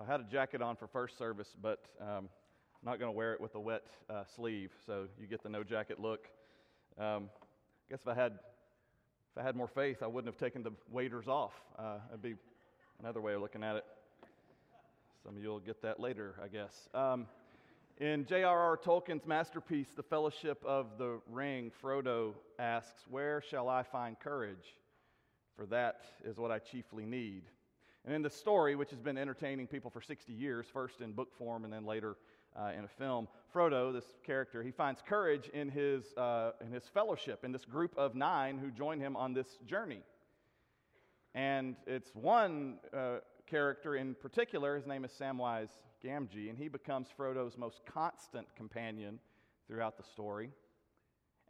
I had a jacket on for first service, but um, I'm not going to wear it with a wet uh, sleeve, so you get the no jacket look. Um, I guess if I had if I had more faith, I wouldn't have taken the waders off. Uh, that'd be another way of looking at it. Some of you will get that later, I guess. Um, in J.R.R. Tolkien's masterpiece, The Fellowship of the Ring, Frodo asks, Where shall I find courage? For that is what I chiefly need. And in the story, which has been entertaining people for 60 years, first in book form and then later uh, in a film, Frodo, this character, he finds courage in his, uh, in his fellowship, in this group of nine who join him on this journey. And it's one uh, character in particular, his name is Samwise Gamgee, and he becomes Frodo's most constant companion throughout the story.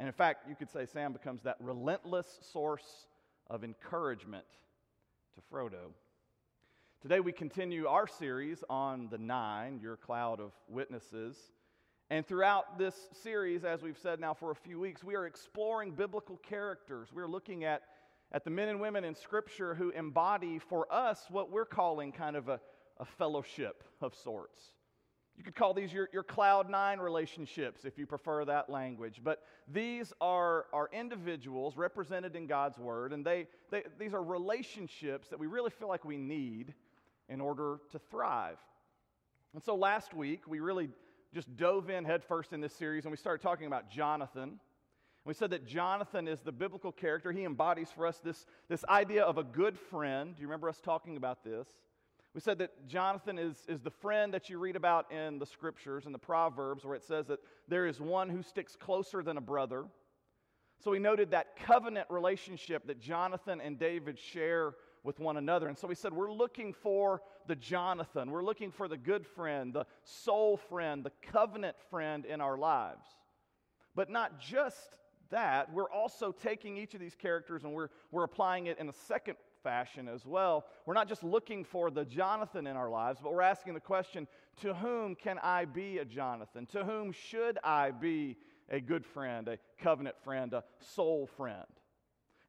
And in fact, you could say Sam becomes that relentless source of encouragement to Frodo. Today, we continue our series on the nine, your cloud of witnesses. And throughout this series, as we've said now for a few weeks, we are exploring biblical characters. We're looking at, at the men and women in Scripture who embody for us what we're calling kind of a, a fellowship of sorts. You could call these your, your cloud nine relationships if you prefer that language. But these are, are individuals represented in God's Word, and they, they, these are relationships that we really feel like we need in order to thrive. And so last week, we really just dove in headfirst in this series and we started talking about Jonathan. We said that Jonathan is the biblical character. He embodies for us this, this idea of a good friend. Do you remember us talking about this? We said that Jonathan is, is the friend that you read about in the scriptures, in the Proverbs, where it says that there is one who sticks closer than a brother. So we noted that covenant relationship that Jonathan and David share with one another. And so we said, we're looking for the Jonathan. We're looking for the good friend, the soul friend, the covenant friend in our lives. But not just that, we're also taking each of these characters and we're, we're applying it in a second fashion as well. We're not just looking for the Jonathan in our lives, but we're asking the question to whom can I be a Jonathan? To whom should I be a good friend, a covenant friend, a soul friend?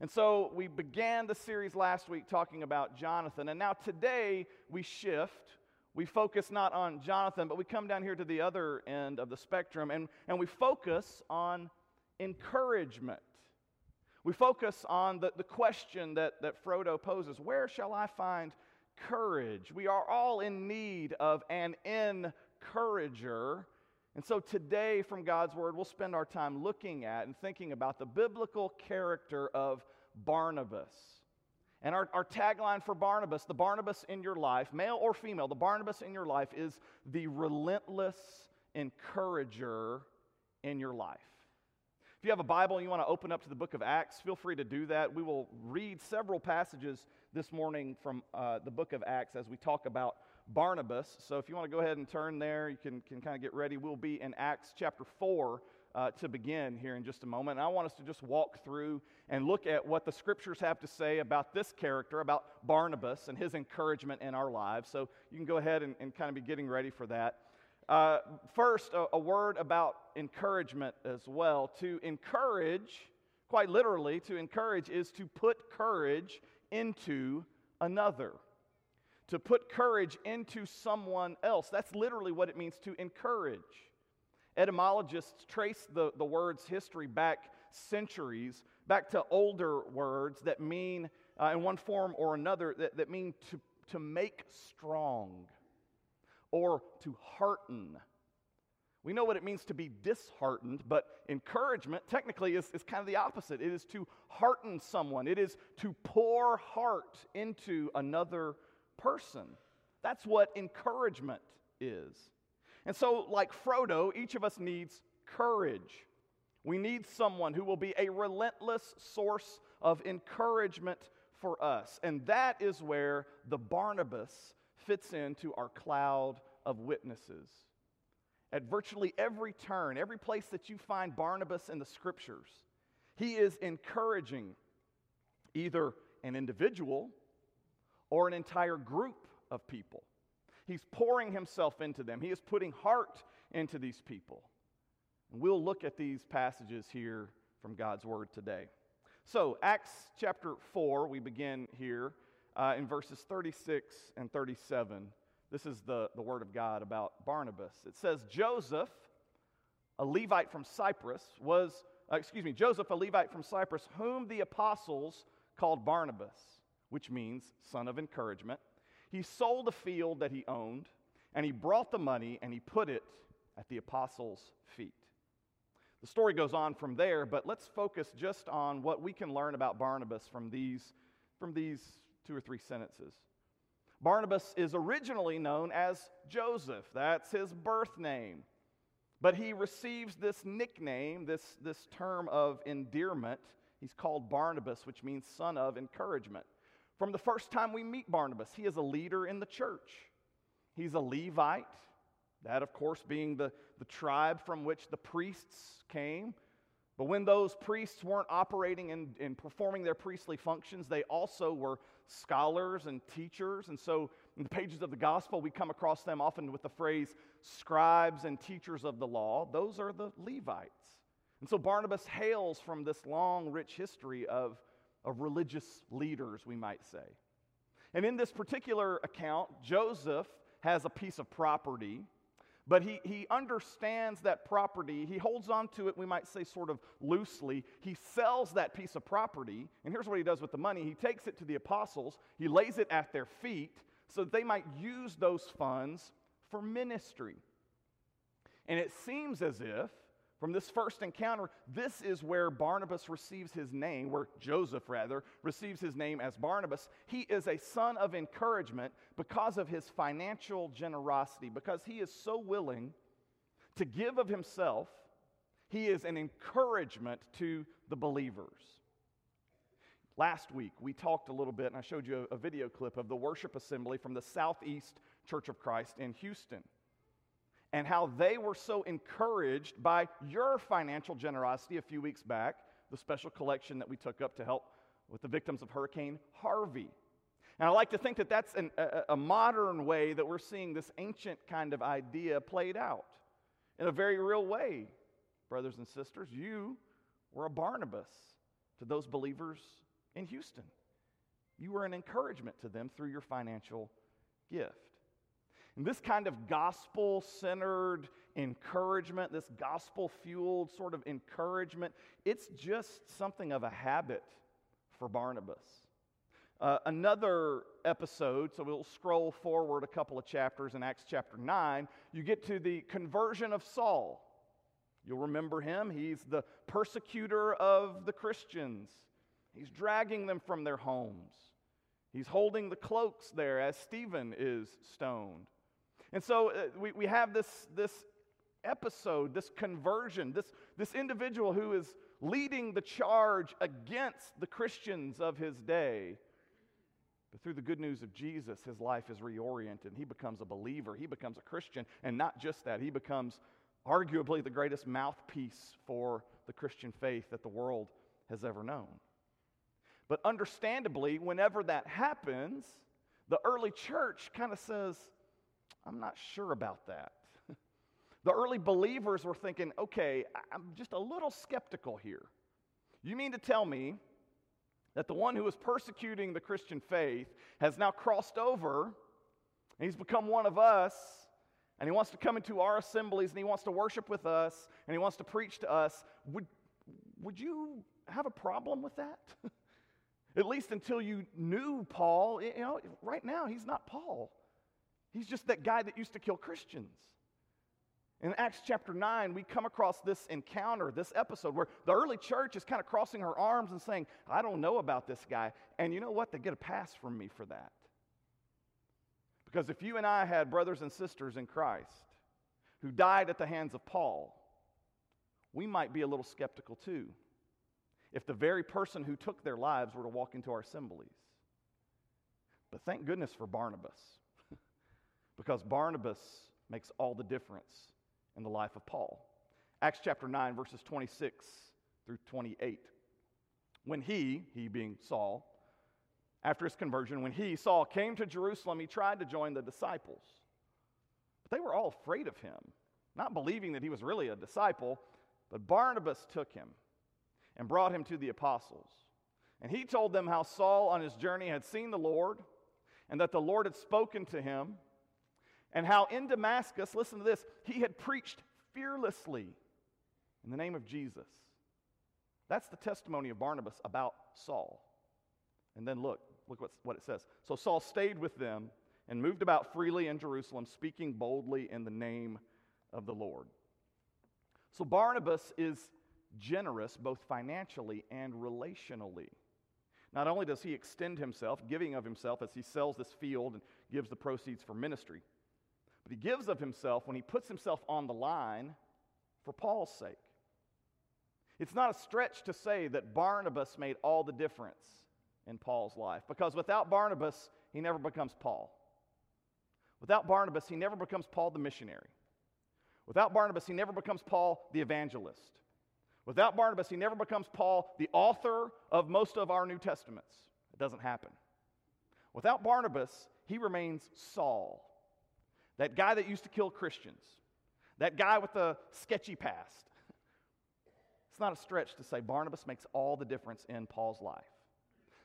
And so we began the series last week talking about Jonathan. And now today we shift. We focus not on Jonathan, but we come down here to the other end of the spectrum and, and we focus on encouragement. We focus on the, the question that, that Frodo poses Where shall I find courage? We are all in need of an encourager. And so today, from God's Word, we'll spend our time looking at and thinking about the biblical character of Barnabas. And our, our tagline for Barnabas, the Barnabas in your life, male or female, the Barnabas in your life is the relentless encourager in your life. If you have a Bible and you want to open up to the book of Acts, feel free to do that. We will read several passages this morning from uh, the book of Acts as we talk about Barnabas. So if you want to go ahead and turn there, you can, can kind of get ready. We'll be in Acts chapter 4 uh, to begin here in just a moment. And I want us to just walk through and look at what the scriptures have to say about this character, about Barnabas and his encouragement in our lives. So you can go ahead and, and kind of be getting ready for that. Uh, first, a, a word about encouragement as well. To encourage, quite literally, to encourage is to put courage into another. To put courage into someone else. That's literally what it means to encourage. Etymologists trace the, the word's history back centuries, back to older words that mean, uh, in one form or another, that, that mean to, to make strong or to hearten. We know what it means to be disheartened, but encouragement technically is, is kind of the opposite. It is to hearten someone, it is to pour heart into another person. That's what encouragement is. And so, like Frodo, each of us needs courage. We need someone who will be a relentless source of encouragement for us. And that is where the Barnabas fits into our cloud of witnesses. At virtually every turn, every place that you find Barnabas in the scriptures, he is encouraging either an individual or an entire group of people. He's pouring himself into them, he is putting heart into these people. And we'll look at these passages here from God's word today. So, Acts chapter 4, we begin here uh, in verses 36 and 37 This is the, the word of God about Barnabas. It says, Joseph, a Levite from Cyprus, was, uh, excuse me, Joseph, a Levite from Cyprus, whom the apostles called Barnabas, which means son of encouragement. He sold a field that he owned, and he brought the money and he put it at the apostles' feet. The story goes on from there, but let's focus just on what we can learn about Barnabas from these, from these two or three sentences. Barnabas is originally known as Joseph, that's his birth name. But he receives this nickname, this, this term of endearment. He's called Barnabas, which means son of encouragement. From the first time we meet Barnabas, he is a leader in the church. He's a Levite, that, of course, being the, the tribe from which the priests came. But when those priests weren't operating and, and performing their priestly functions, they also were scholars and teachers. And so in the pages of the gospel, we come across them often with the phrase scribes and teachers of the law. Those are the Levites. And so Barnabas hails from this long, rich history of, of religious leaders, we might say. And in this particular account, Joseph has a piece of property but he, he understands that property. He holds on to it, we might say, sort of loosely. He sells that piece of property. And here's what he does with the money he takes it to the apostles, he lays it at their feet so that they might use those funds for ministry. And it seems as if from this first encounter, this is where Barnabas receives his name, where Joseph, rather, receives his name as Barnabas. He is a son of encouragement because of his financial generosity, because he is so willing to give of himself. He is an encouragement to the believers. Last week, we talked a little bit, and I showed you a, video clip of the worship assembly from the Southeast Church of Christ in Houston and how they were so encouraged by your financial generosity a few weeks back, the special collection that we took up to help with the victims of Hurricane Harvey. And I like to think that that's an, a, a modern way that we're seeing this ancient kind of idea played out in a very real way. Brothers and sisters, you were a Barnabas to those believers in Houston. You were an encouragement to them through your financial gift. And this kind of gospel centered encouragement, this gospel fueled sort of encouragement, it's just something of a habit for Barnabas. Uh, another episode, so we'll scroll forward a couple of chapters in Acts chapter 9, you get to the conversion of Saul. You'll remember him. He's the persecutor of the Christians, he's dragging them from their homes. He's holding the cloaks there as Stephen is stoned. And so uh, we, we have this, this episode, this conversion, this, this individual who is leading the charge against the Christians of his day. But through the good news of Jesus, his life is reoriented. He becomes a believer, he becomes a Christian. And not just that, he becomes arguably the greatest mouthpiece for the Christian faith that the world has ever known. But understandably, whenever that happens, the early church kind of says, I'm not sure about that. the early believers were thinking, okay, I'm just a little skeptical here. You mean to tell me that the one who was persecuting the Christian faith has now crossed over and he's become one of us and he wants to come into our assemblies and he wants to worship with us and he wants to preach to us? Would, would you have a problem with that? At least until you knew Paul. You know, right now he's not Paul. He's just that guy that used to kill Christians. In Acts chapter 9, we come across this encounter, this episode, where the early church is kind of crossing her arms and saying, I don't know about this guy. And you know what? They get a pass from me for that. Because if you and I had brothers and sisters in Christ who died at the hands of Paul, we might be a little skeptical too. If the very person who took their lives were to walk into our assemblies. But thank goodness for Barnabas because Barnabas makes all the difference in the life of Paul. Acts chapter 9, verses 26 through 28. When he, he being Saul, after his conversion, when he, Saul, came to Jerusalem, he tried to join the disciples. But they were all afraid of him, not believing that he was really a disciple. But Barnabas took him and brought him to the apostles. And he told them how Saul on his journey had seen the Lord and that the Lord had spoken to him And how in Damascus, listen to this, he had preached fearlessly in the name of Jesus. That's the testimony of Barnabas about Saul. And then look, look what's, what it says. So Saul stayed with them and moved about freely in Jerusalem, speaking boldly in the name of the Lord. So Barnabas is generous both financially and relationally. Not only does he extend himself, giving of himself as he sells this field and gives the proceeds for ministry, he gives of himself when he puts himself on the line for Paul's sake. It's not a stretch to say that Barnabas made all the difference in Paul's life because without Barnabas, he never becomes Paul. Without Barnabas, he never becomes Paul the missionary. Without Barnabas, he never becomes Paul the evangelist. Without Barnabas, he never becomes Paul the author of most of our New Testaments. It doesn't happen. Without Barnabas, he remains Saul, that guy that used to kill Christians, that guy with the sketchy past. It's not a stretch to say Barnabas makes all the difference in Paul's life.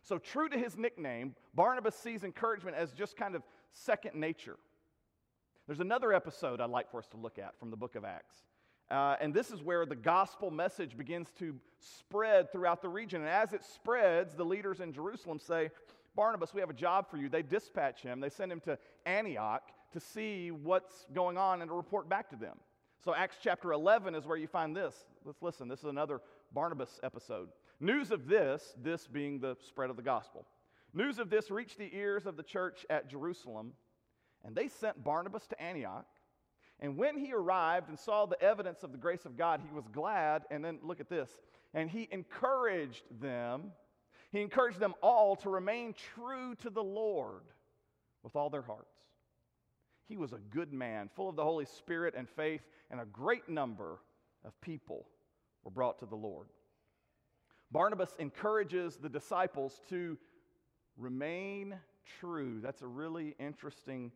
So, true to his nickname, Barnabas sees encouragement as just kind of second nature. There's another episode I'd like for us to look at from the book of Acts. Uh, and this is where the gospel message begins to spread throughout the region. And as it spreads, the leaders in Jerusalem say, Barnabas, we have a job for you. They dispatch him, they send him to Antioch to see what's going on and to report back to them. So, Acts chapter 11 is where you find this. Let's listen. This is another Barnabas episode. News of this, this being the spread of the gospel, news of this reached the ears of the church at Jerusalem, and they sent Barnabas to Antioch. And when he arrived and saw the evidence of the grace of God, he was glad. And then look at this. And he encouraged them, he encouraged them all to remain true to the Lord with all their hearts. He was a good man, full of the Holy Spirit and faith, and a great number of people were brought to the Lord. Barnabas encourages the disciples to remain true. That's a really interesting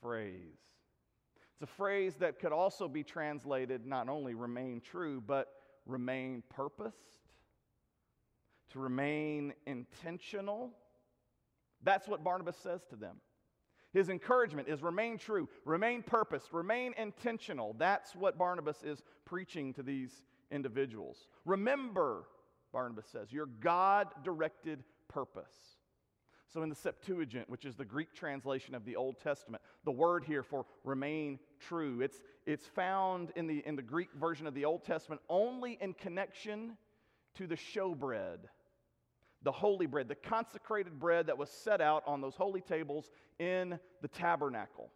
phrase. It's a phrase that could also be translated not only remain true, but remain purposed, to remain intentional. That's what Barnabas says to them. His encouragement is remain true, remain purposed, remain intentional. That's what Barnabas is preaching to these individuals. Remember, Barnabas says, your God directed purpose. So, in the Septuagint, which is the Greek translation of the Old Testament, the word here for remain true, it's, it's found in the, in the Greek version of the Old Testament only in connection to the showbread, the holy bread, the consecrated bread that was set out on those holy tables in the tabernacle.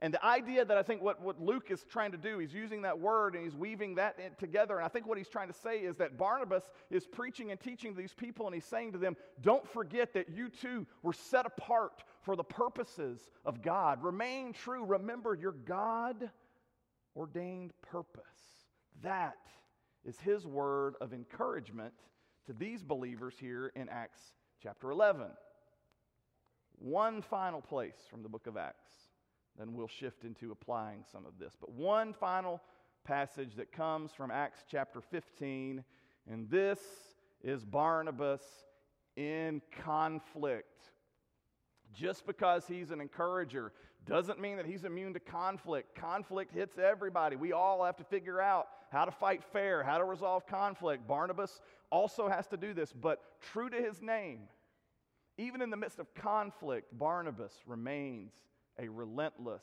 And the idea that I think what, what Luke is trying to do, he's using that word and he's weaving that together. And I think what he's trying to say is that Barnabas is preaching and teaching these people, and he's saying to them, Don't forget that you too were set apart for the purposes of God. Remain true. Remember your God ordained purpose. That is his word of encouragement to these believers here in Acts chapter 11. One final place from the book of Acts. Then we'll shift into applying some of this. But one final passage that comes from Acts chapter 15, and this is Barnabas in conflict. Just because he's an encourager doesn't mean that he's immune to conflict. Conflict hits everybody. We all have to figure out how to fight fair, how to resolve conflict. Barnabas also has to do this, but true to his name, even in the midst of conflict, Barnabas remains a relentless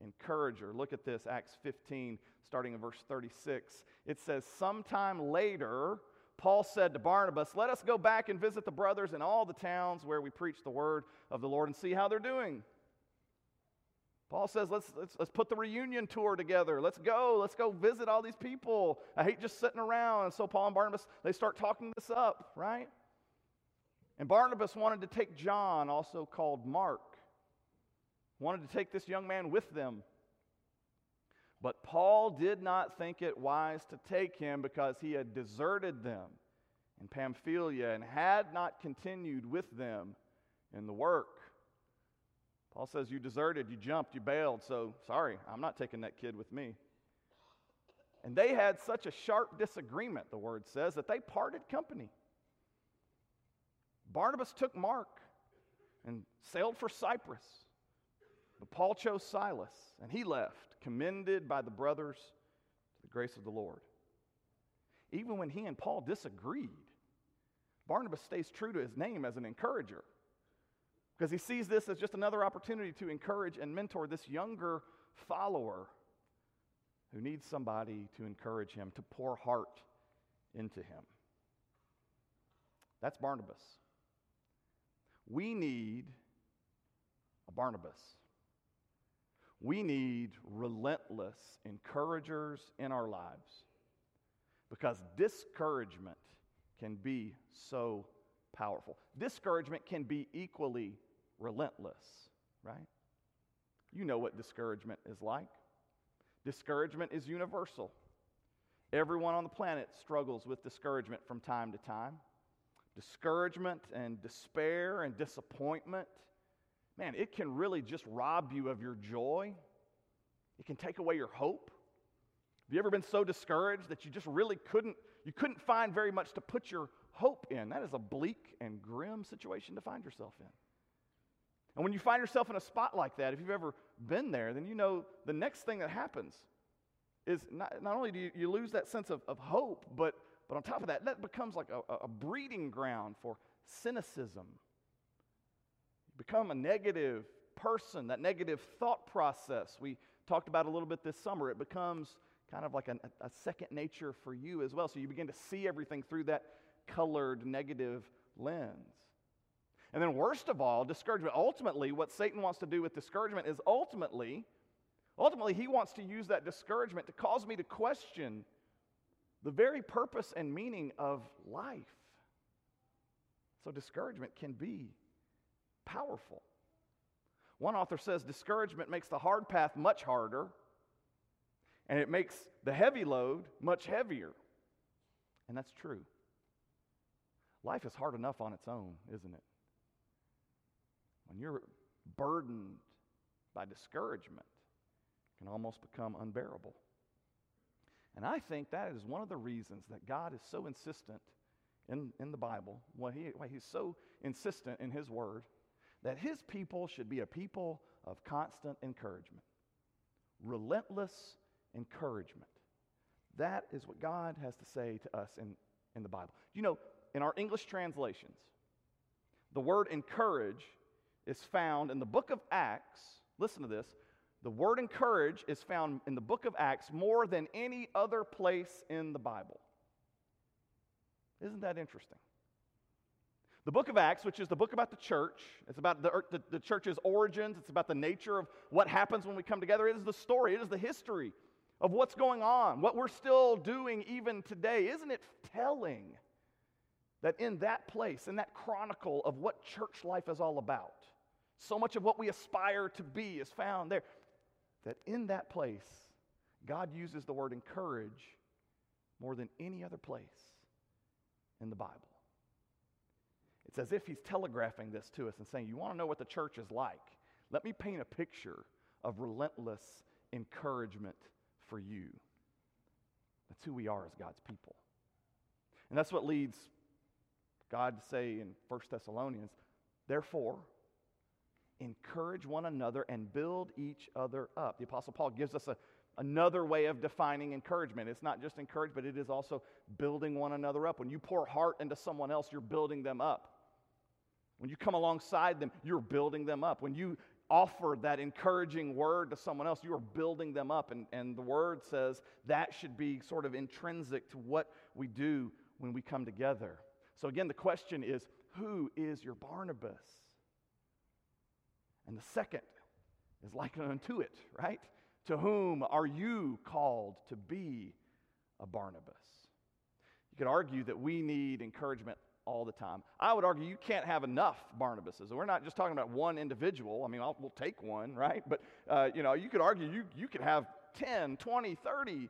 encourager. Look at this, Acts 15, starting in verse 36. It says, Sometime later, Paul said to Barnabas, Let us go back and visit the brothers in all the towns where we preach the word of the Lord and see how they're doing. Paul says, let's, let's, let's put the reunion tour together. Let's go. Let's go visit all these people. I hate just sitting around. And so Paul and Barnabas, they start talking this up, right? And Barnabas wanted to take John, also called Mark, wanted to take this young man with them. But Paul did not think it wise to take him because he had deserted them in Pamphylia and had not continued with them in the work. Paul says, You deserted, you jumped, you bailed, so sorry, I'm not taking that kid with me. And they had such a sharp disagreement, the word says, that they parted company. Barnabas took Mark and sailed for Cyprus. But Paul chose Silas, and he left, commended by the brothers to the grace of the Lord. Even when he and Paul disagreed, Barnabas stays true to his name as an encourager because he sees this as just another opportunity to encourage and mentor this younger follower who needs somebody to encourage him, to pour heart into him. That's Barnabas. We need a Barnabas. We need relentless encouragers in our lives because discouragement can be so powerful. Discouragement can be equally relentless, right? You know what discouragement is like. Discouragement is universal. Everyone on the planet struggles with discouragement from time to time. Discouragement and despair and disappointment, man, it can really just rob you of your joy. It can take away your hope. Have you ever been so discouraged that you just really couldn't you couldn't find very much to put your hope in? That is a bleak and grim situation to find yourself in. And when you find yourself in a spot like that, if you've ever been there, then you know the next thing that happens is not, not only do you, you lose that sense of, of hope, but, but on top of that, that becomes like a, a breeding ground for cynicism. You become a negative person, that negative thought process we talked about a little bit this summer. It becomes kind of like a, a second nature for you as well. So you begin to see everything through that colored negative lens. And then, worst of all, discouragement. Ultimately, what Satan wants to do with discouragement is ultimately, ultimately, he wants to use that discouragement to cause me to question the very purpose and meaning of life. So, discouragement can be powerful. One author says discouragement makes the hard path much harder, and it makes the heavy load much heavier. And that's true. Life is hard enough on its own, isn't it? When you're burdened by discouragement, can almost become unbearable. And I think that is one of the reasons that God is so insistent in, in the Bible, why, he, why He's so insistent in His Word, that His people should be a people of constant encouragement, relentless encouragement. That is what God has to say to us in, in the Bible. You know, in our English translations, the word encourage is found in the book of Acts. Listen to this. The word encourage is found in the book of Acts more than any other place in the Bible. Isn't that interesting? The book of Acts, which is the book about the church, it's about the, the, the, church's origins, it's about the nature of what happens when we come together. It is the story, it is the history of what's going on, what we're still doing even today. Isn't it telling that in that place, in that chronicle of what church life is all about, so much of what we aspire to be is found there. That in that place, God uses the word encourage more than any other place in the Bible. It's as if He's telegraphing this to us and saying, You want to know what the church is like? Let me paint a picture of relentless encouragement for you. That's who we are as God's people. And that's what leads God to say in 1 Thessalonians, therefore, encourage one another and build each other up. The Apostle Paul gives us a, another way of defining encouragement. It's not just encourage, but it is also building one another up. When you pour heart into someone else, you're building them up. When you come alongside them, you're building them up. When you offer that encouraging word to someone else, you are building them up. And, and the word says that should be sort of intrinsic to what we do when we come together. So, again, the question is who is your Barnabas? And the second is likened unto it, right? To whom are you called to be a Barnabas? You could argue that we need encouragement all the time. I would argue you can't have enough Barnabases. We're not just talking about one individual. I mean, I'll, we'll take one, right? But, uh, you know, you could argue you, you could have 10, 20, 30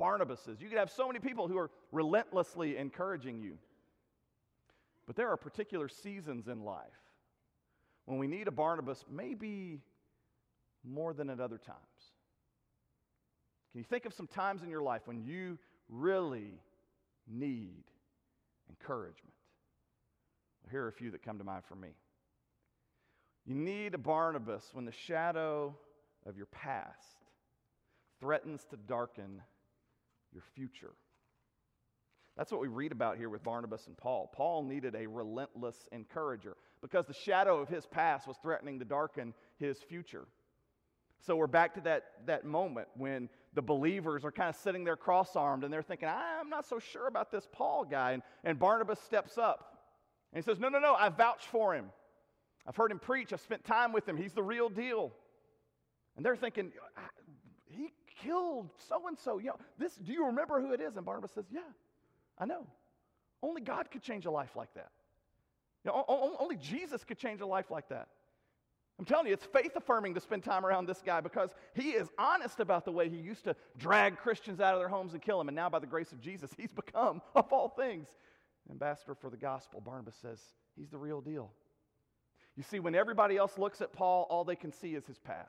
Barnabases. You could have so many people who are relentlessly encouraging you. But there are particular seasons in life when we need a Barnabas, maybe more than at other times. Can you think of some times in your life when you really need encouragement? Well, here are a few that come to mind for me. You need a Barnabas when the shadow of your past threatens to darken your future. That's what we read about here with Barnabas and Paul. Paul needed a relentless encourager because the shadow of his past was threatening to darken his future. So we're back to that, that moment when the believers are kind of sitting there cross armed and they're thinking, I'm not so sure about this Paul guy. And, and Barnabas steps up and he says, No, no, no, I vouch for him. I've heard him preach, I've spent time with him, he's the real deal. And they're thinking, He killed so and so. You know, this, do you remember who it is? And Barnabas says, Yeah, I know. Only God could change a life like that. You know, only Jesus could change a life like that. I'm telling you, it's faith affirming to spend time around this guy because he is honest about the way he used to drag Christians out of their homes and kill them. And now, by the grace of Jesus, he's become, of all things, ambassador for the gospel. Barnabas says he's the real deal. You see, when everybody else looks at Paul, all they can see is his past.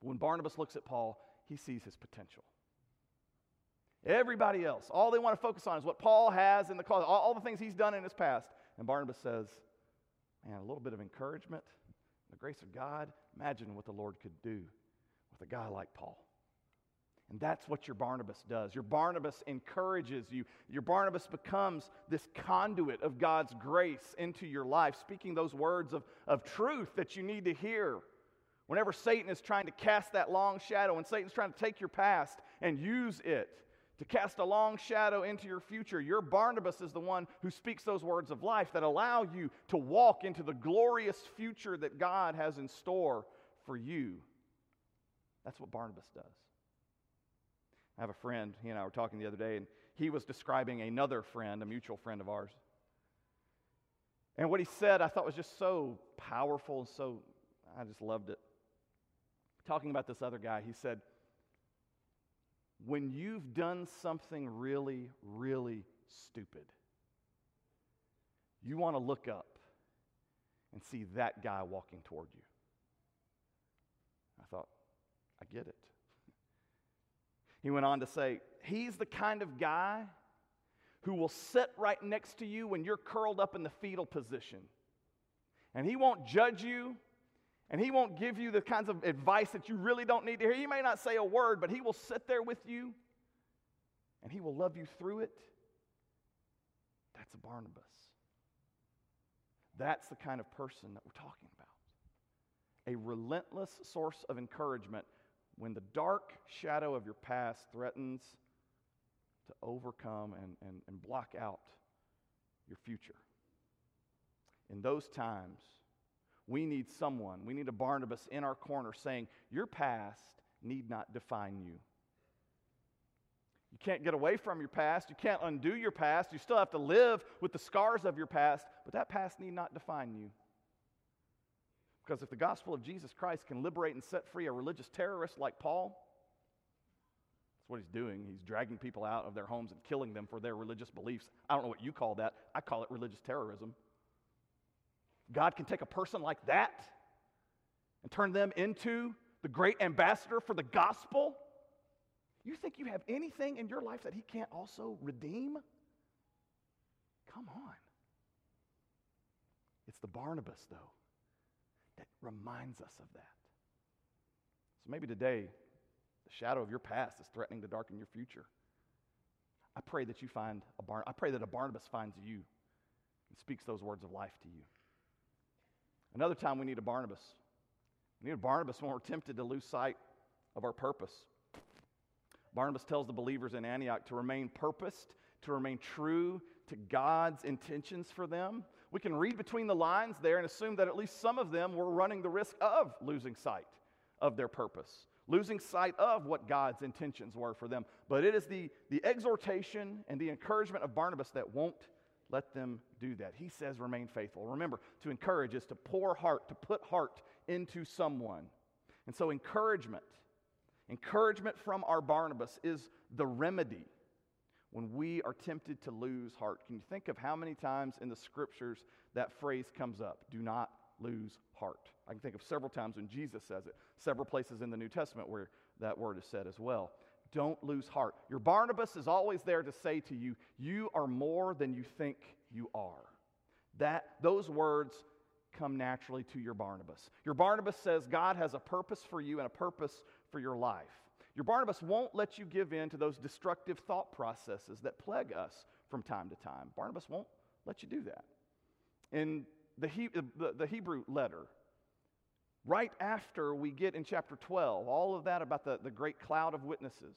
But when Barnabas looks at Paul, he sees his potential. Everybody else, all they want to focus on is what Paul has in the closet, all, all the things he's done in his past. And Barnabas says, man, a little bit of encouragement, the grace of God, imagine what the Lord could do with a guy like Paul. And that's what your Barnabas does. Your Barnabas encourages you. Your Barnabas becomes this conduit of God's grace into your life, speaking those words of, of truth that you need to hear. Whenever Satan is trying to cast that long shadow, and Satan's trying to take your past and use it to cast a long shadow into your future. Your Barnabas is the one who speaks those words of life that allow you to walk into the glorious future that God has in store for you. That's what Barnabas does. I have a friend, he and I were talking the other day, and he was describing another friend, a mutual friend of ours. And what he said I thought was just so powerful and so, I just loved it. Talking about this other guy, he said, when you've done something really, really stupid, you want to look up and see that guy walking toward you. I thought, I get it. He went on to say, He's the kind of guy who will sit right next to you when you're curled up in the fetal position. And he won't judge you and he won't give you the kinds of advice that you really don't need to hear. He may not say a word, but he will sit there with you and he will love you through it. That's a Barnabas. That's the kind of person that we're talking about. A relentless source of encouragement when the dark shadow of your past threatens to overcome and, and, and block out your future. In those times, we need someone, we need a Barnabas in our corner saying, Your past need not define you. You can't get away from your past. You can't undo your past. You still have to live with the scars of your past, but that past need not define you. Because if the gospel of Jesus Christ can liberate and set free a religious terrorist like Paul, that's what he's doing. He's dragging people out of their homes and killing them for their religious beliefs. I don't know what you call that. I call it religious terrorism. God can take a person like that and turn them into the great ambassador for the gospel? You think you have anything in your life that He can't also redeem? Come on. It's the Barnabas, though, that reminds us of that. So maybe today, the shadow of your past is threatening to darken your future. I pray that you find a Bar- I pray that a Barnabas finds you and speaks those words of life to you. Another time we need a Barnabas. We need a Barnabas when we're tempted to lose sight of our purpose. Barnabas tells the believers in Antioch to remain purposed, to remain true to God's intentions for them. We can read between the lines there and assume that at least some of them were running the risk of losing sight of their purpose, losing sight of what God's intentions were for them. But it is the, the exhortation and the encouragement of Barnabas that won't let them do that. He says, remain faithful. Remember, to encourage is to pour heart, to put heart into someone. And so, encouragement, encouragement from our Barnabas is the remedy when we are tempted to lose heart. Can you think of how many times in the scriptures that phrase comes up? Do not lose heart. I can think of several times when Jesus says it, several places in the New Testament where that word is said as well. Don't lose heart. Your Barnabas is always there to say to you, You are more than you think you are. That, those words come naturally to your Barnabas. Your Barnabas says God has a purpose for you and a purpose for your life. Your Barnabas won't let you give in to those destructive thought processes that plague us from time to time. Barnabas won't let you do that. In the, he, the, the Hebrew letter, right after we get in chapter 12, all of that about the, the great cloud of witnesses,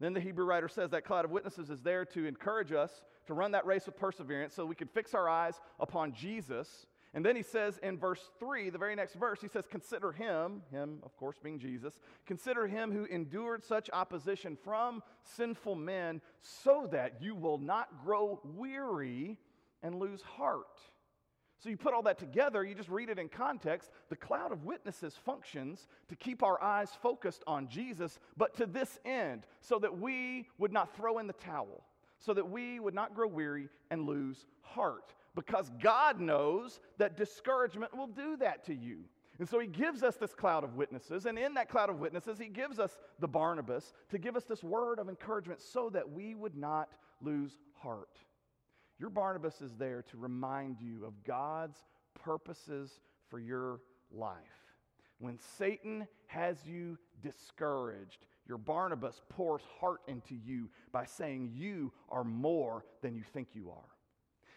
then the Hebrew writer says that cloud of witnesses is there to encourage us to run that race with perseverance so we can fix our eyes upon Jesus. And then he says in verse 3, the very next verse, he says, Consider him, him, of course, being Jesus, consider him who endured such opposition from sinful men so that you will not grow weary and lose heart. So you put all that together, you just read it in context. The cloud of witnesses functions to keep our eyes focused on Jesus, but to this end, so that we would not throw in the towel, so that we would not grow weary and lose heart. Because God knows that discouragement will do that to you. And so he gives us this cloud of witnesses, and in that cloud of witnesses, he gives us the Barnabas to give us this word of encouragement so that we would not lose heart. Your Barnabas is there to remind you of God's purposes for your life. When Satan has you discouraged, your Barnabas pours heart into you by saying you are more than you think you are.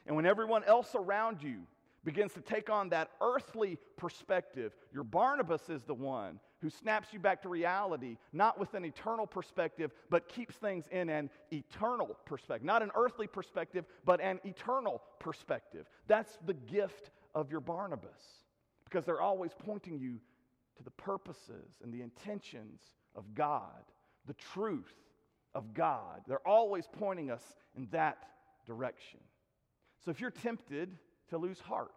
And when everyone else around you begins to take on that earthly perspective, your Barnabas is the one who snaps you back to reality, not with an eternal perspective, but keeps things in an eternal perspective. Not an earthly perspective, but an eternal perspective. That's the gift of your Barnabas, because they're always pointing you to the purposes and the intentions of God, the truth of God. They're always pointing us in that direction. So if you're tempted to lose heart,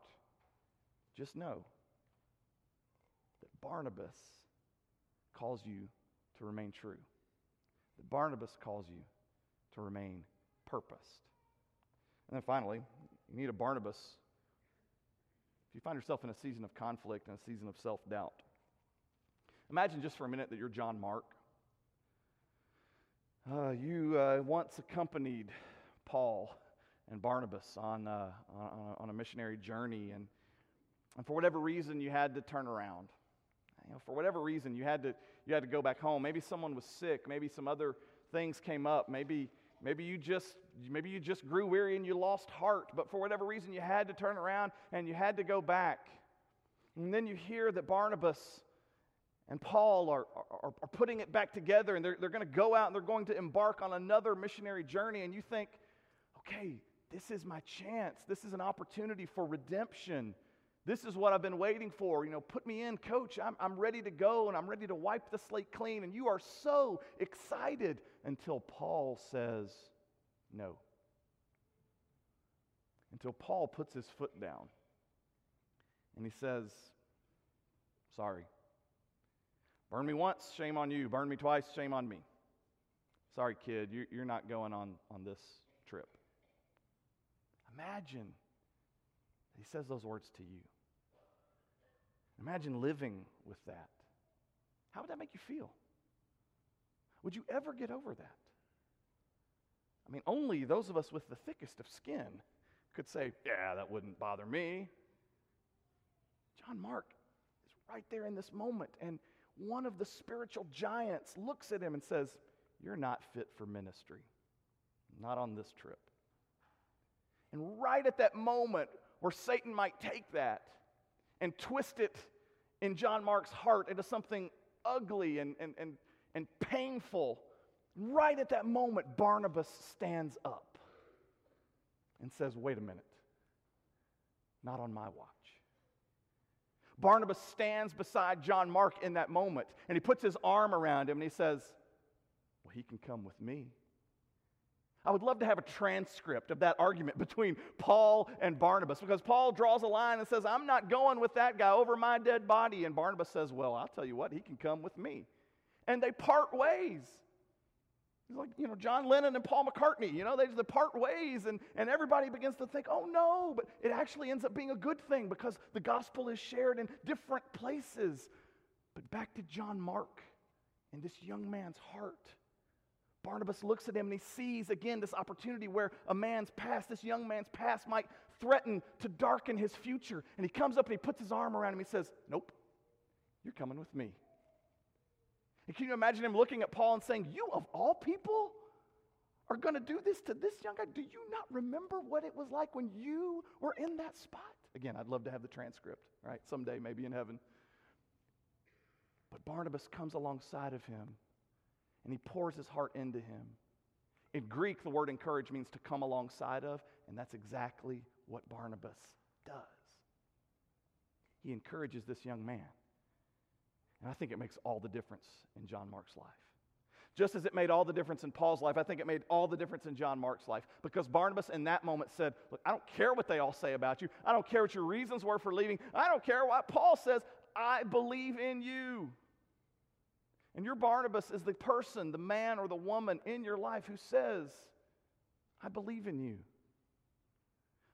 just know that Barnabas calls you to remain true, that Barnabas calls you to remain purposed. And then finally, you need a Barnabas. If you find yourself in a season of conflict and a season of self doubt, imagine just for a minute that you're John Mark. Uh, you uh, once accompanied Paul and Barnabas on, uh, on, on, a missionary journey, and, and for whatever reason, you had to turn around. You know, for whatever reason, you had to you had to go back home. Maybe someone was sick. Maybe some other things came up. Maybe maybe you just maybe you just grew weary and you lost heart. But for whatever reason, you had to turn around and you had to go back. And then you hear that Barnabas and Paul are, are, are putting it back together and they're, they're going to go out and they're going to embark on another missionary journey. And you think, okay, this is my chance. This is an opportunity for redemption. This is what I've been waiting for. You know, put me in, coach. I'm, I'm ready to go and I'm ready to wipe the slate clean. And you are so excited until Paul says no. Until Paul puts his foot down and he says, Sorry. Burn me once, shame on you. Burn me twice, shame on me. Sorry, kid, you're not going on, on this trip. Imagine he says those words to you. Imagine living with that. How would that make you feel? Would you ever get over that? I mean, only those of us with the thickest of skin could say, Yeah, that wouldn't bother me. John Mark is right there in this moment, and one of the spiritual giants looks at him and says, You're not fit for ministry, not on this trip. And right at that moment where Satan might take that and twist it in John Mark's heart into something ugly and, and, and, and painful, right at that moment, Barnabas stands up and says, Wait a minute, not on my watch. Barnabas stands beside John Mark in that moment and he puts his arm around him and he says, Well, he can come with me. I would love to have a transcript of that argument between Paul and Barnabas because Paul draws a line and says, I'm not going with that guy over my dead body. And Barnabas says, Well, I'll tell you what, he can come with me. And they part ways. It's like, you know, John Lennon and Paul McCartney, you know, they, they part ways, and, and everybody begins to think, oh no, but it actually ends up being a good thing because the gospel is shared in different places. But back to John Mark and this young man's heart. Barnabas looks at him and he sees again this opportunity where a man's past, this young man's past, might threaten to darken his future. And he comes up and he puts his arm around him. He says, Nope, you're coming with me. And can you imagine him looking at Paul and saying, You of all people are going to do this to this young guy? Do you not remember what it was like when you were in that spot? Again, I'd love to have the transcript, right? Someday, maybe in heaven. But Barnabas comes alongside of him and he pours his heart into him. In Greek, the word encourage means to come alongside of, and that's exactly what Barnabas does. He encourages this young man. And I think it makes all the difference in John Mark's life. Just as it made all the difference in Paul's life, I think it made all the difference in John Mark's life because Barnabas in that moment said, Look, I don't care what they all say about you. I don't care what your reasons were for leaving. I don't care what Paul says. I believe in you. And your Barnabas is the person, the man or the woman in your life who says, I believe in you.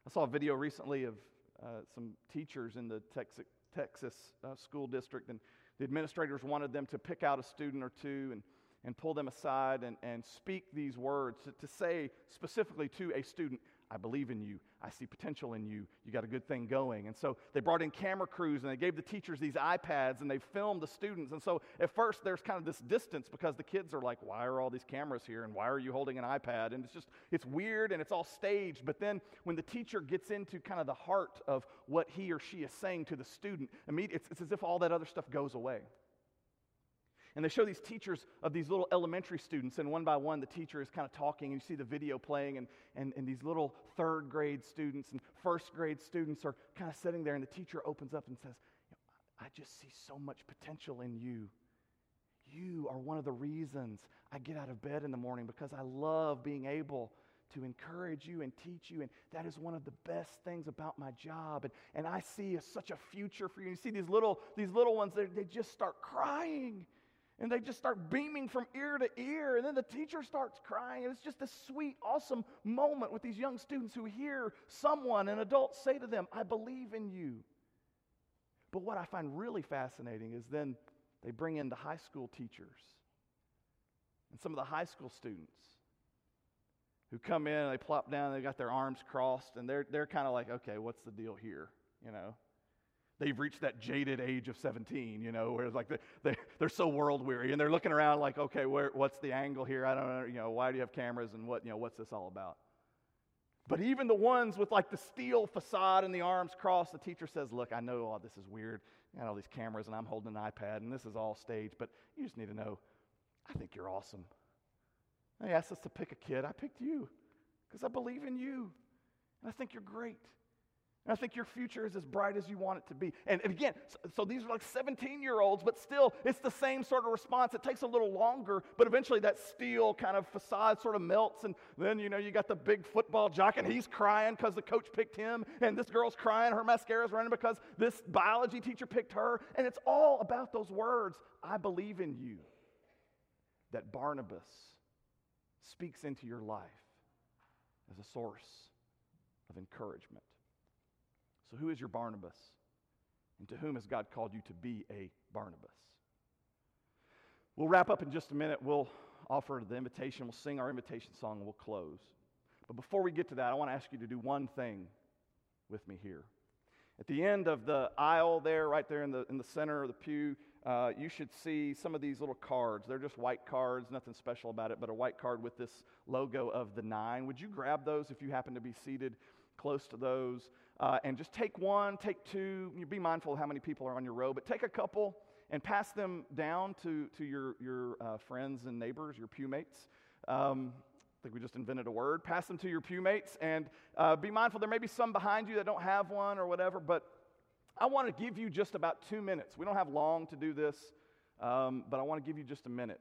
I saw a video recently of uh, some teachers in the Texas, Texas uh, school district, and the administrators wanted them to pick out a student or two and, and pull them aside and, and speak these words to, to say specifically to a student, I believe in you. I see potential in you. You got a good thing going. And so they brought in camera crews and they gave the teachers these iPads and they filmed the students. And so at first there's kind of this distance because the kids are like, why are all these cameras here? And why are you holding an iPad? And it's just, it's weird and it's all staged. But then when the teacher gets into kind of the heart of what he or she is saying to the student, it's, it's as if all that other stuff goes away. And they show these teachers of these little elementary students, and one by one, the teacher is kind of talking, and you see the video playing, and, and, and these little third grade students and first grade students are kind of sitting there, and the teacher opens up and says, I just see so much potential in you. You are one of the reasons I get out of bed in the morning because I love being able to encourage you and teach you. And that is one of the best things about my job. And, and I see a, such a future for you. And You see these little, these little ones, they just start crying. And they just start beaming from ear to ear. And then the teacher starts crying. And it's just a sweet, awesome moment with these young students who hear someone, an adult, say to them, I believe in you. But what I find really fascinating is then they bring in the high school teachers and some of the high school students who come in and they plop down, they got their arms crossed, and they're, they're kind of like, okay, what's the deal here? You know? they've reached that jaded age of 17, you know, where it's like they, they, they're so world weary and they're looking around like, okay, where, what's the angle here? I don't know, you know, why do you have cameras and what, you know, what's this all about? But even the ones with like the steel facade and the arms crossed, the teacher says, look, I know all this is weird. I got all these cameras and I'm holding an iPad and this is all staged, but you just need to know, I think you're awesome. They asked us to pick a kid. I picked you because I believe in you. And I think you're great. And I think your future is as bright as you want it to be. And, again, so, so, these are like 17 year olds, but still, it's the same sort of response. It takes a little longer, but eventually that steel kind of facade sort of melts. And then, you know, you got the big football jock, and he's crying because the coach picked him. And this girl's crying, her mascara's running because this biology teacher picked her. And it's all about those words I believe in you. That Barnabas speaks into your life as a source of encouragement. So, who is your Barnabas? And to whom has God called you to be a Barnabas? We'll wrap up in just a minute. We'll offer the invitation. We'll sing our invitation song and we'll close. But before we get to that, I want to ask you to do one thing with me here. At the end of the aisle there, right there in the, in the center of the pew, uh, you should see some of these little cards. They're just white cards, nothing special about it, but a white card with this logo of the nine. Would you grab those if you happen to be seated close to those? Uh, and just take one, take two. You be mindful of how many people are on your row, but take a couple and pass them down to, to your, your uh, friends and neighbors, your pewmates. Um, I think we just invented a word. Pass them to your pewmates and uh, be mindful. There may be some behind you that don't have one or whatever, but I want to give you just about two minutes. We don't have long to do this, um, but I want to give you just a minute.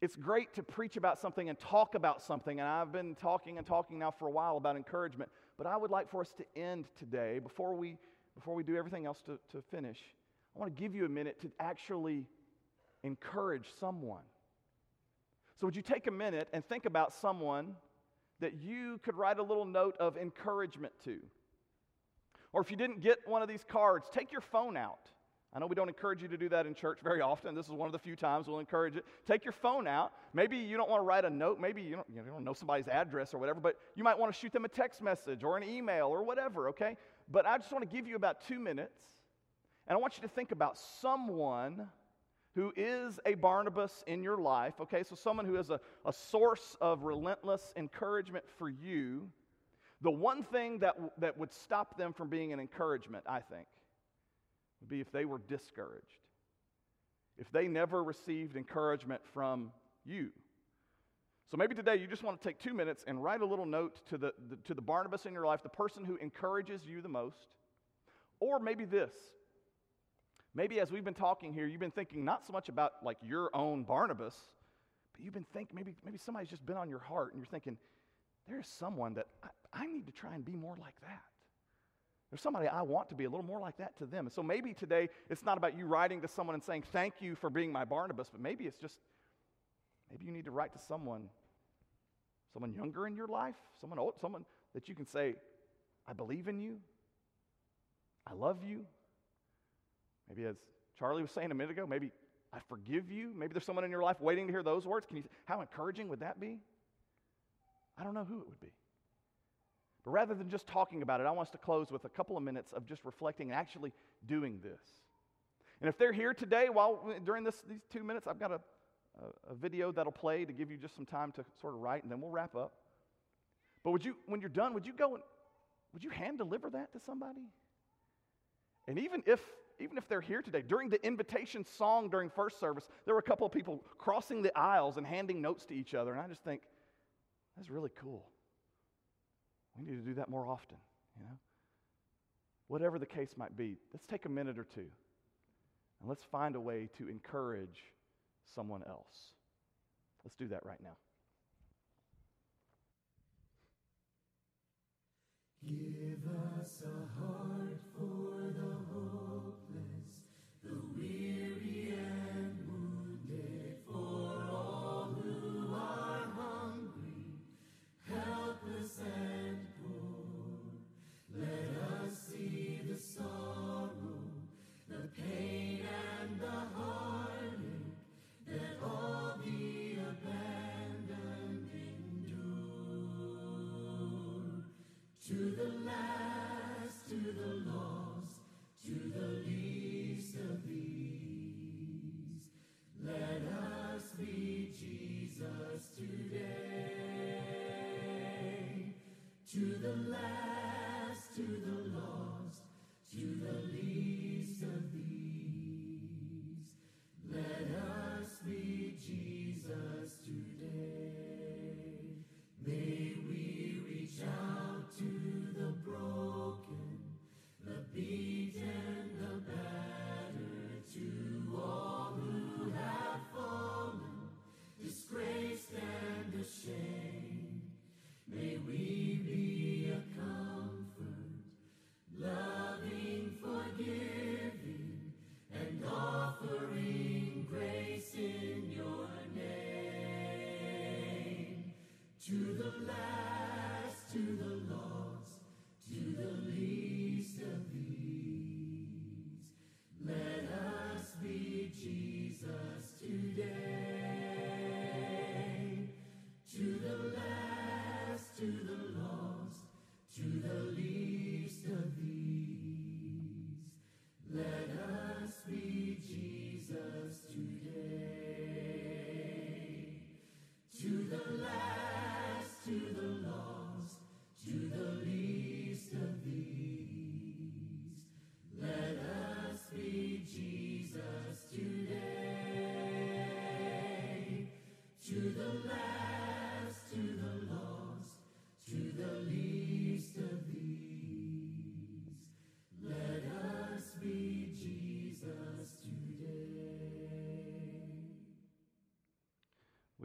It's great to preach about something and talk about something, and I've been talking and talking now for a while about encouragement. But I would like for us to end today, before we, before we do everything else to, to finish, I want to give you a minute to actually encourage someone. So, would you take a minute and think about someone that you could write a little note of encouragement to? Or if you didn't get one of these cards, take your phone out I know we don't encourage you to do that in church very often. This is one of the few times we'll encourage it. Take your phone out. Maybe you don't want to write a note. Maybe you don't, you don't know somebody's address or whatever, but you might want to shoot them a text message or an email or whatever, okay? But I just want to give you about two minutes, and I want you to think about someone who is a Barnabas in your life, okay? So someone who is a, a source of relentless encouragement for you. The one thing that, that would stop them from being an encouragement, I think, would be if they were discouraged, if they never received encouragement from you. So maybe today you just want to take two minutes and write a little note to the, the, to the Barnabas in your life, the person who encourages you the most. Or maybe this. Maybe as we've been talking here, you've been thinking not so much about like your own Barnabas, but you've been thinking maybe, maybe somebody's just been on your heart and you're thinking, there's someone that I, I need to try and be more like that. There's somebody I want to be a little more like that to them. And so maybe today it's not about you writing to someone and saying, Thank you for being my Barnabas, but maybe it's just, maybe you need to write to someone, someone younger in your life, someone old, someone that you can say, I believe in you, I love you. Maybe as Charlie was saying a minute ago, maybe I forgive you. Maybe there's someone in your life waiting to hear those words. Can you, how encouraging would that be? I don't know who it would be. But rather than just talking about it, I want us to close with a couple of minutes of just reflecting and actually doing this. And if they're here today, while uh, during this, these two minutes, I've got a, a, a video that'll play to give you just some time to sort of write, and then we'll wrap up. But would you, when you're done, would you go and would you hand deliver that to somebody? And even if even if they're here today, during the invitation song during first service, there were a couple of people crossing the aisles and handing notes to each other, and I just think that's really cool. We need to do that more often, you know? Whatever the case might be, let's take a minute or two and let's find a way to encourage someone else. Let's do that right now. Give us a heart To the last, to the lost, to the least of these, let us be Jesus today. To the last, to the To the last, to the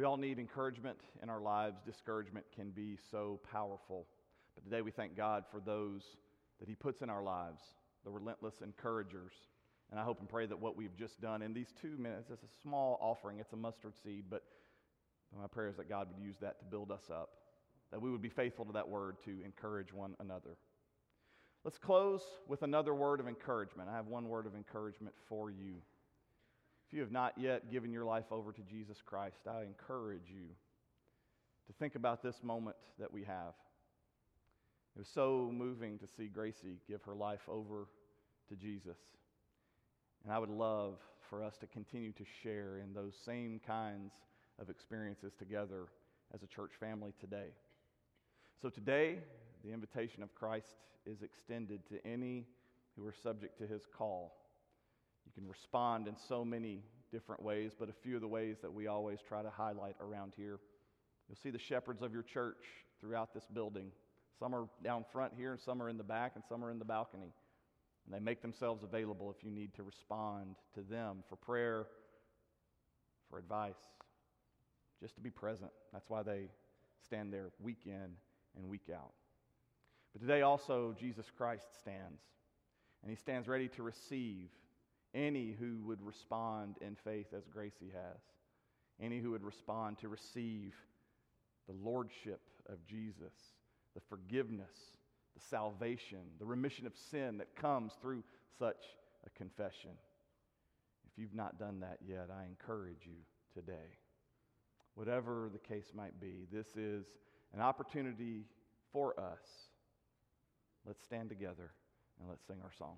We all need encouragement in our lives. Discouragement can be so powerful. But today we thank God for those that He puts in our lives, the relentless encouragers. And I hope and pray that what we've just done in these two minutes, it's a small offering, it's a mustard seed, but my prayer is that God would use that to build us up, that we would be faithful to that word to encourage one another. Let's close with another word of encouragement. I have one word of encouragement for you. If you have not yet given your life over to Jesus Christ, I encourage you to think about this moment that we have. It was so moving to see Gracie give her life over to Jesus. And I would love for us to continue to share in those same kinds of experiences together as a church family today. So today, the invitation of Christ is extended to any who are subject to his call. Can respond in so many different ways, but a few of the ways that we always try to highlight around here. You'll see the shepherds of your church throughout this building. Some are down front here, and some are in the back, and some are in the balcony. And they make themselves available if you need to respond to them for prayer, for advice, just to be present. That's why they stand there week in and week out. But today also, Jesus Christ stands, and he stands ready to receive any who would respond in faith as Gracie has, any who would respond to receive the lordship of Jesus, the forgiveness, the salvation, the remission of sin that comes through such a confession. If you've not done that yet, I encourage you today. Whatever the case might be, this is an opportunity for us. Let's stand together and let's sing our song.